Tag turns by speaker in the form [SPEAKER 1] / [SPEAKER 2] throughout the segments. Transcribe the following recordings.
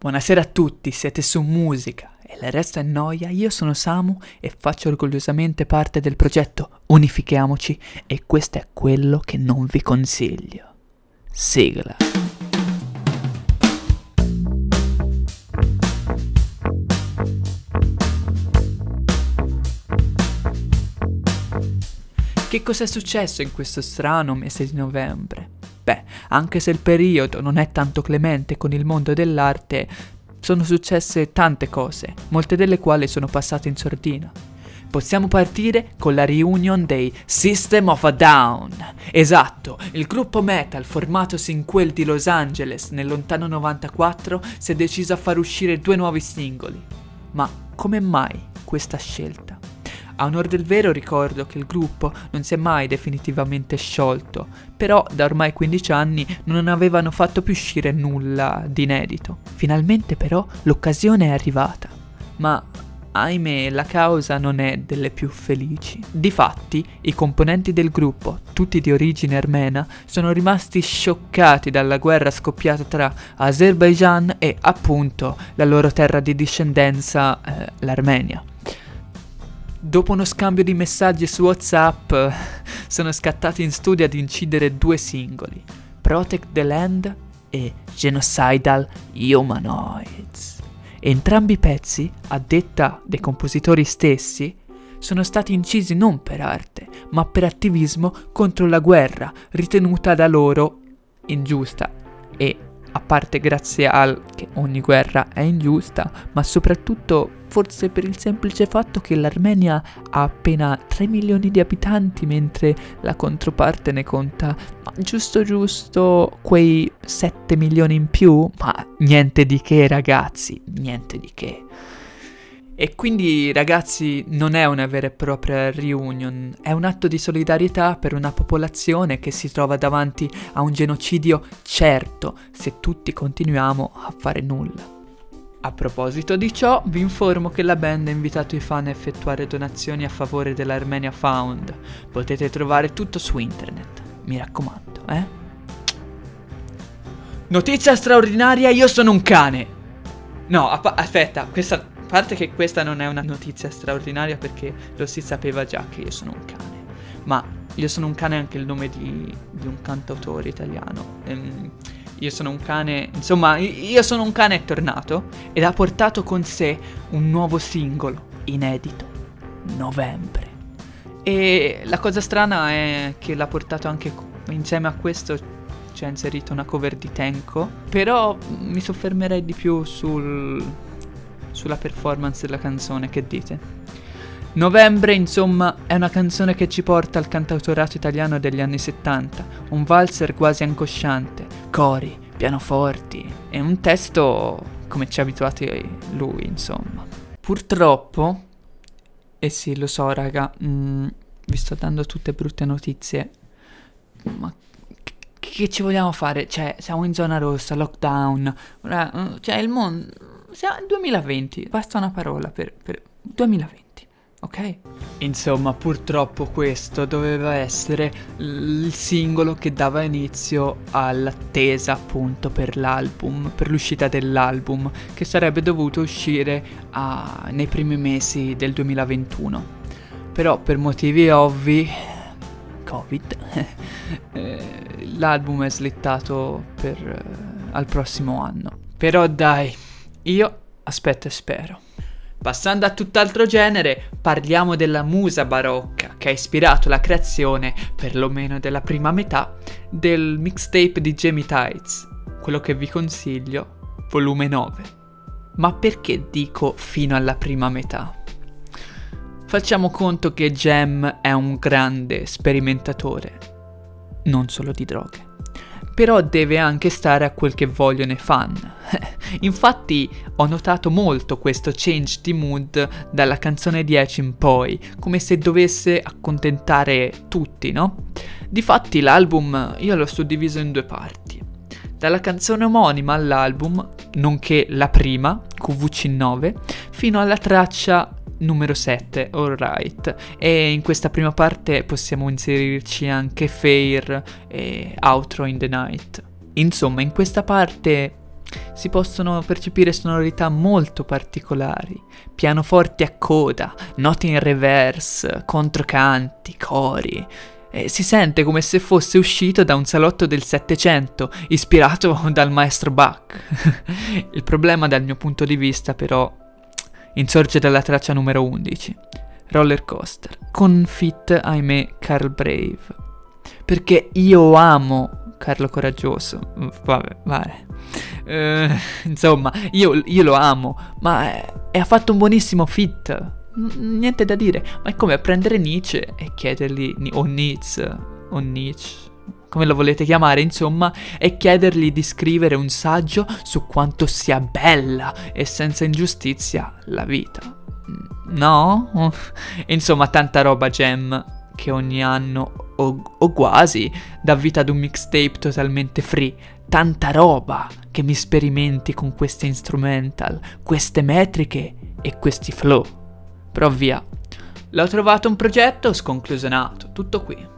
[SPEAKER 1] Buonasera a tutti, siete su Musica e il resto è noia. Io sono Samu e faccio orgogliosamente parte del progetto Unifichiamoci e questo è quello che non vi consiglio. Sigla. Che cosa è successo in questo strano mese di novembre? Beh, anche se il periodo non è tanto clemente con il mondo dell'arte, sono successe tante cose, molte delle quali sono passate in sordina. Possiamo partire con la reunion dei System of a Down. Esatto, il gruppo metal formatosi in quel di Los Angeles nel lontano 94 si è deciso a far uscire due nuovi singoli. Ma come mai questa scelta? A onor del vero ricordo che il gruppo non si è mai definitivamente sciolto, però da ormai 15 anni non avevano fatto più uscire nulla di inedito. Finalmente però l'occasione è arrivata. Ma ahimè la causa non è delle più felici. Difatti, i componenti del gruppo, tutti di origine armena, sono rimasti scioccati dalla guerra scoppiata tra Azerbaijan e appunto la loro terra di discendenza, eh, l'Armenia. Dopo uno scambio di messaggi su WhatsApp, sono scattati in studio ad incidere due singoli, Protect the Land e Genocidal Humanoids. Entrambi i pezzi, a detta dei compositori stessi, sono stati incisi non per arte, ma per attivismo contro la guerra, ritenuta da loro ingiusta e a parte grazie al che ogni guerra è ingiusta, ma soprattutto forse per il semplice fatto che l'Armenia ha appena 3 milioni di abitanti mentre la controparte ne conta giusto giusto quei 7 milioni in più, ma niente di che ragazzi, niente di che. E quindi ragazzi non è una vera e propria reunion, è un atto di solidarietà per una popolazione che si trova davanti a un genocidio certo se tutti continuiamo a fare nulla. A proposito di ciò, vi informo che la band ha invitato i fan a effettuare donazioni a favore dell'Armenia Found. Potete trovare tutto su internet, mi raccomando, eh? Notizia straordinaria, io sono un cane! No, app- aspetta, questa parte che questa non è una notizia straordinaria perché lo si sapeva già che io sono un cane. Ma io sono un cane è anche il nome di, di un cantautore italiano. Ehm, io sono un cane, insomma, io sono un cane è tornato ed ha portato con sé un nuovo singolo, inedito, Novembre. E la cosa strana è che l'ha portato anche insieme a questo ci ha inserito una cover di Tenko, però mi soffermerei di più sul sulla performance della canzone, che dite? Novembre, insomma, è una canzone che ci porta al cantautorato italiano degli anni 70, un valzer quasi angosciante, cori, pianoforti e un testo come ci ha abituati lui, insomma. Purtroppo, e sì, lo so, raga, mh, mm, vi sto dando tutte brutte notizie, ma che ci vogliamo fare? Cioè, siamo in zona rossa, lockdown, cioè il mondo siamo nel 2020, basta una parola per, per 2020. Ok? Insomma, purtroppo questo doveva essere il singolo che dava inizio all'attesa appunto per l'album, per l'uscita dell'album, che sarebbe dovuto uscire a, nei primi mesi del 2021. Però per motivi ovvi, Covid, eh, l'album è slittato per, eh, al prossimo anno. Però dai, io aspetto e spero. Passando a tutt'altro genere, parliamo della musa barocca che ha ispirato la creazione, perlomeno della prima metà, del mixtape di Jamie Tights, quello che vi consiglio, volume 9. Ma perché dico fino alla prima metà? Facciamo conto che Jem è un grande sperimentatore, non solo di droghe però deve anche stare a quel che vogliono i fan. Infatti ho notato molto questo change di mood dalla canzone 10 in poi, come se dovesse accontentare tutti, no? Difatti l'album io l'ho suddiviso in due parti. Dalla canzone omonima all'album, nonché la prima, QVC9, fino alla traccia numero 7, alright. E in questa prima parte possiamo inserirci anche Fair e Outro in the Night. Insomma, in questa parte si possono percepire sonorità molto particolari, pianoforti a coda, note in reverse, controcanti, cori. E si sente come se fosse uscito da un salotto del Settecento, ispirato dal maestro Bach. Il problema dal mio punto di vista però insorge dalla traccia numero 11, Roller Coaster, con fit, ahimè, Carl Brave. Perché io amo Carlo Coraggioso, vabbè, vabbè. Uh, insomma, io, io, lo amo, ma ha fatto un buonissimo fit. N- niente da dire, ma è come prendere Nietzsche e chiedergli, o Nietzsche, o Nietzsche, come lo volete chiamare, insomma, e chiedergli di scrivere un saggio su quanto sia bella e senza ingiustizia la vita. No? Insomma, tanta roba gem che ogni anno, o, o quasi, dà vita ad un mixtape totalmente free. Tanta roba che mi sperimenti con queste instrumental, queste metriche e questi flow. Però via. L'ho trovato un progetto sconclusionato, tutto qui.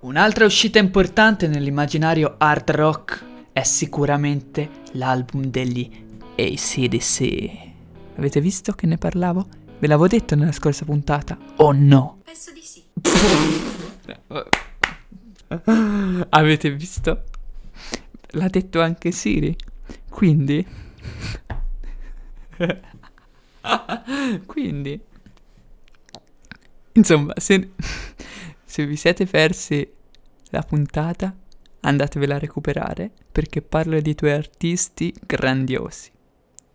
[SPEAKER 1] Un'altra uscita importante nell'immaginario hard rock è sicuramente l'album degli ACDC. Avete visto che ne parlavo? Ve l'avevo detto nella scorsa puntata? O no?
[SPEAKER 2] Penso di sì.
[SPEAKER 1] Avete visto? L'ha detto anche Siri. Quindi... Quindi... Insomma, se, se vi siete persi la puntata, andatevela a recuperare perché parlo di due artisti grandiosi.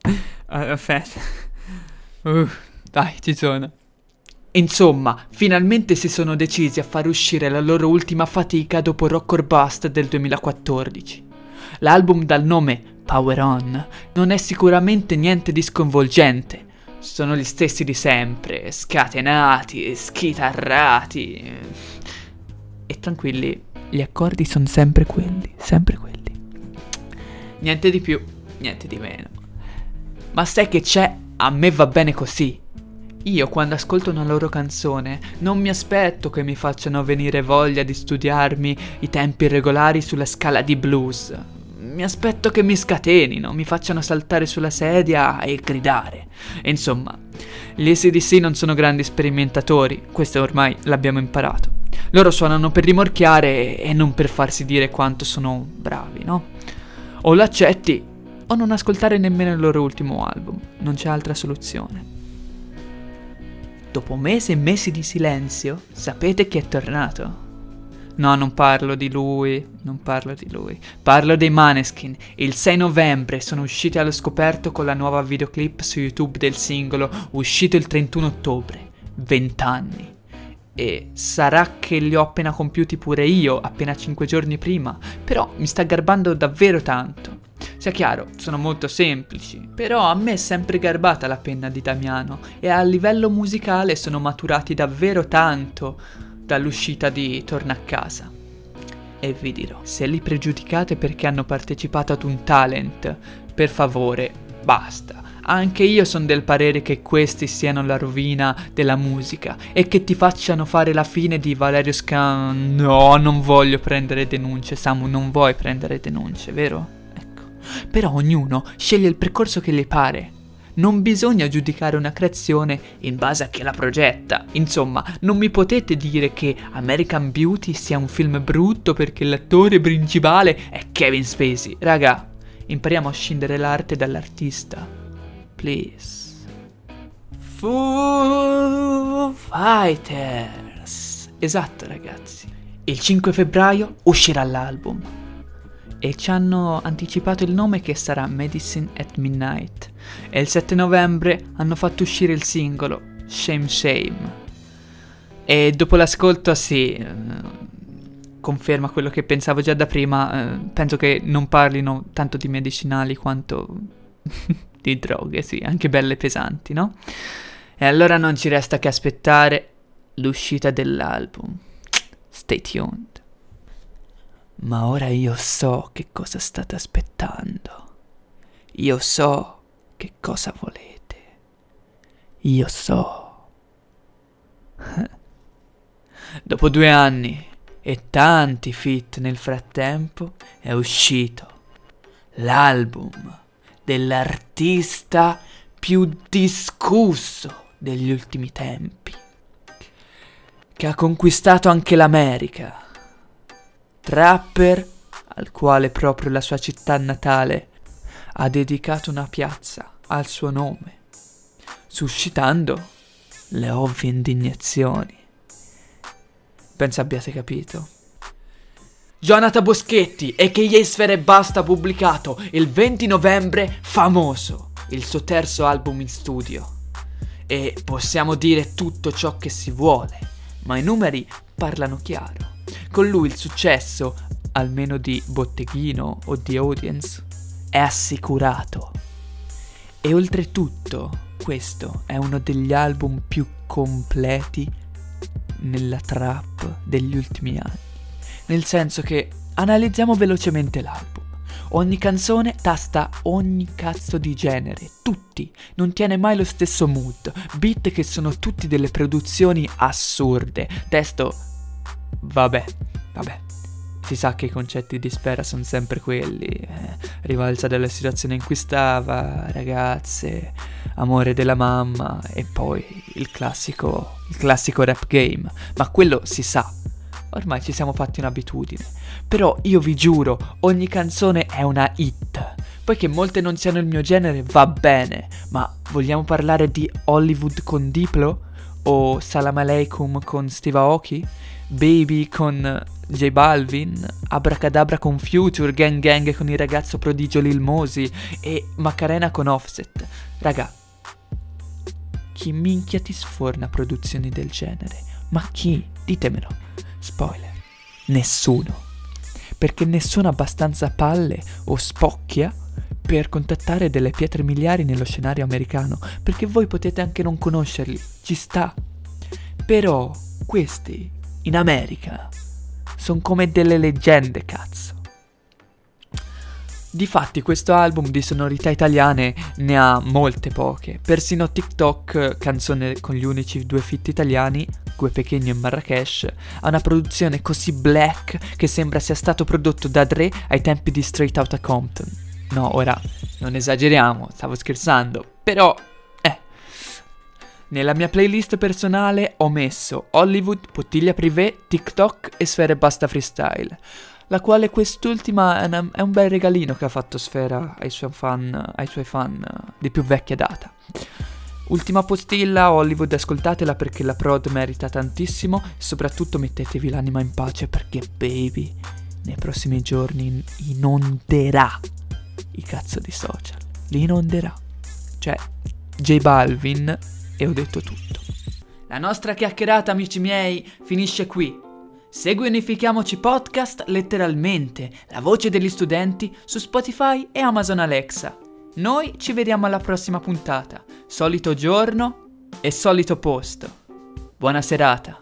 [SPEAKER 1] Uh, aspetta. Uh, dai, ci sono. Insomma, finalmente si sono decisi a far uscire la loro ultima fatica dopo Rock or Bust del 2014. L'album dal nome Power On non è sicuramente niente di sconvolgente. Sono gli stessi di sempre, scatenati, schitarrati. E tranquilli, gli accordi sono sempre quelli, sempre quelli. Niente di più, niente di meno. Ma sai che c'è? A me va bene così. Io quando ascolto una loro canzone non mi aspetto che mi facciano venire voglia di studiarmi i tempi regolari sulla scala di blues. Mi aspetto che mi scatenino, mi facciano saltare sulla sedia e gridare. Insomma, gli ACDC non sono grandi sperimentatori, questo ormai l'abbiamo imparato. Loro suonano per rimorchiare e non per farsi dire quanto sono bravi, no? O l'accetti o non ascoltare nemmeno il loro ultimo album, non c'è altra soluzione. Dopo mesi e mesi di silenzio, sapete chi è tornato? No, non parlo di lui, non parlo di lui. Parlo dei Maneskin. Il 6 novembre sono usciti allo scoperto con la nuova videoclip su YouTube del singolo, uscito il 31 ottobre. 20 anni. E sarà che li ho appena compiuti pure io, appena 5 giorni prima, però mi sta garbando davvero tanto. Sia chiaro, sono molto semplici, però a me è sempre garbata la penna di Damiano e a livello musicale sono maturati davvero tanto dall'uscita di Torna a casa. E vi dirò, se li pregiudicate perché hanno partecipato ad un talent, per favore, basta. Anche io sono del parere che questi siano la rovina della musica e che ti facciano fare la fine di Valerio Scan. No, non voglio prendere denunce, Samu, non vuoi prendere denunce, vero? Però ognuno sceglie il percorso che le pare. Non bisogna giudicare una creazione in base a chi la progetta. Insomma, non mi potete dire che American Beauty sia un film brutto perché l'attore principale è Kevin Spacey. Raga, impariamo a scindere l'arte dall'artista. Please. Foo Fighters. Esatto, ragazzi. Il 5 febbraio uscirà l'album e ci hanno anticipato il nome che sarà Medicine at Midnight e il 7 novembre hanno fatto uscire il singolo Shame Shame. E dopo l'ascolto sì, eh, conferma quello che pensavo già da prima, eh, penso che non parlino tanto di medicinali quanto di droghe, sì, anche belle pesanti, no? E allora non ci resta che aspettare l'uscita dell'album. Stay tuned. Ma ora io so che cosa state aspettando. Io so che cosa volete. Io so. Dopo due anni e tanti fit nel frattempo è uscito l'album dell'artista più discusso degli ultimi tempi, che ha conquistato anche l'America. Trapper al quale proprio la sua città natale ha dedicato una piazza al suo nome, suscitando le ovvie indignazioni. Penso abbiate capito. Jonathan Boschetti, a.k.a. Sfere Basta, ha pubblicato il 20 novembre Famoso, il suo terzo album in studio. E possiamo dire tutto ciò che si vuole, ma i numeri parlano chiaro. Con lui il successo, almeno di botteghino o di audience, è assicurato. E oltretutto, questo è uno degli album più completi nella trap degli ultimi anni. Nel senso che analizziamo velocemente l'album. Ogni canzone tasta ogni cazzo di genere, tutti, non tiene mai lo stesso mood, beat che sono tutti delle produzioni assurde, testo... vabbè, vabbè, si sa che i concetti di Spera sono sempre quelli. Eh, rivalsa della situazione in cui stava, ragazze, amore della mamma e poi il classico, il classico rap game. Ma quello si sa. Ormai ci siamo fatti un'abitudine. Però io vi giuro, ogni canzone è una hit. Poiché molte non siano il mio genere, va bene. Ma vogliamo parlare di Hollywood con Diplo? O Salam Aleikum con Steve Aoki? Baby con J Balvin, Abracadabra con Future, Gang Gang con il ragazzo prodigio Lil Mosi e Macarena con Offset. Raga, chi minchia ti sforna produzioni del genere? Ma chi? Ditemelo. Spoiler. Nessuno. Perché nessuno ha abbastanza palle o spocchia per contattare delle pietre miliari nello scenario americano, perché voi potete anche non conoscerli, ci sta. Però questi in America sono come delle leggende, cazzo. Difatti questo album di sonorità italiane ne ha molte poche, persino TikTok, canzone con gli unici due fit italiani, Gue Pechegno e Marrakesh, ha una produzione così black che sembra sia stato prodotto da Dre ai tempi di Straight Outta Compton. No, ora, non esageriamo, stavo scherzando, però nella mia playlist personale ho messo Hollywood, Bottiglia Privé, TikTok e Sfere Basta Freestyle, la quale quest'ultima è, è un bel regalino che ha fatto Sfera ai suoi fan, ai suoi fan di più vecchia data. Ultima postilla, Hollywood, ascoltatela perché la prod merita tantissimo e soprattutto mettetevi l'anima in pace perché Baby nei prossimi giorni inonderà i cazzo di social. Li inonderà. Cioè, J Balvin e ho detto tutto. La nostra chiacchierata, amici miei, finisce qui. Segui Unifichiamoci Podcast letteralmente, la voce degli studenti su Spotify e Amazon Alexa. Noi ci vediamo alla prossima puntata. Solito giorno e solito posto. Buona serata.